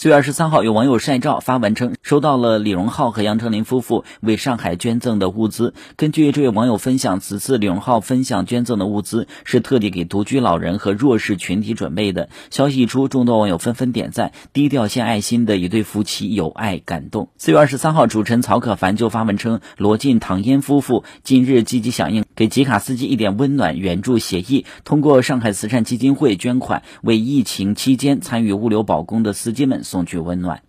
四月二十三号，有网友晒照发文称收到了李荣浩和杨丞琳夫妇为上海捐赠的物资。根据这位网友分享，此次李荣浩分享捐赠的物资是特地给独居老人和弱势群体准备的。消息一出，众多网友纷纷点赞，低调献爱心的一对夫妻有爱感动。四月二十三号，主持人曹可凡就发文称，罗晋、唐嫣夫妇近日积极响应给吉卡斯基一点温暖援助协议，通过上海慈善基金会捐款，为疫情期间参与物流保供的司机们。送去温暖。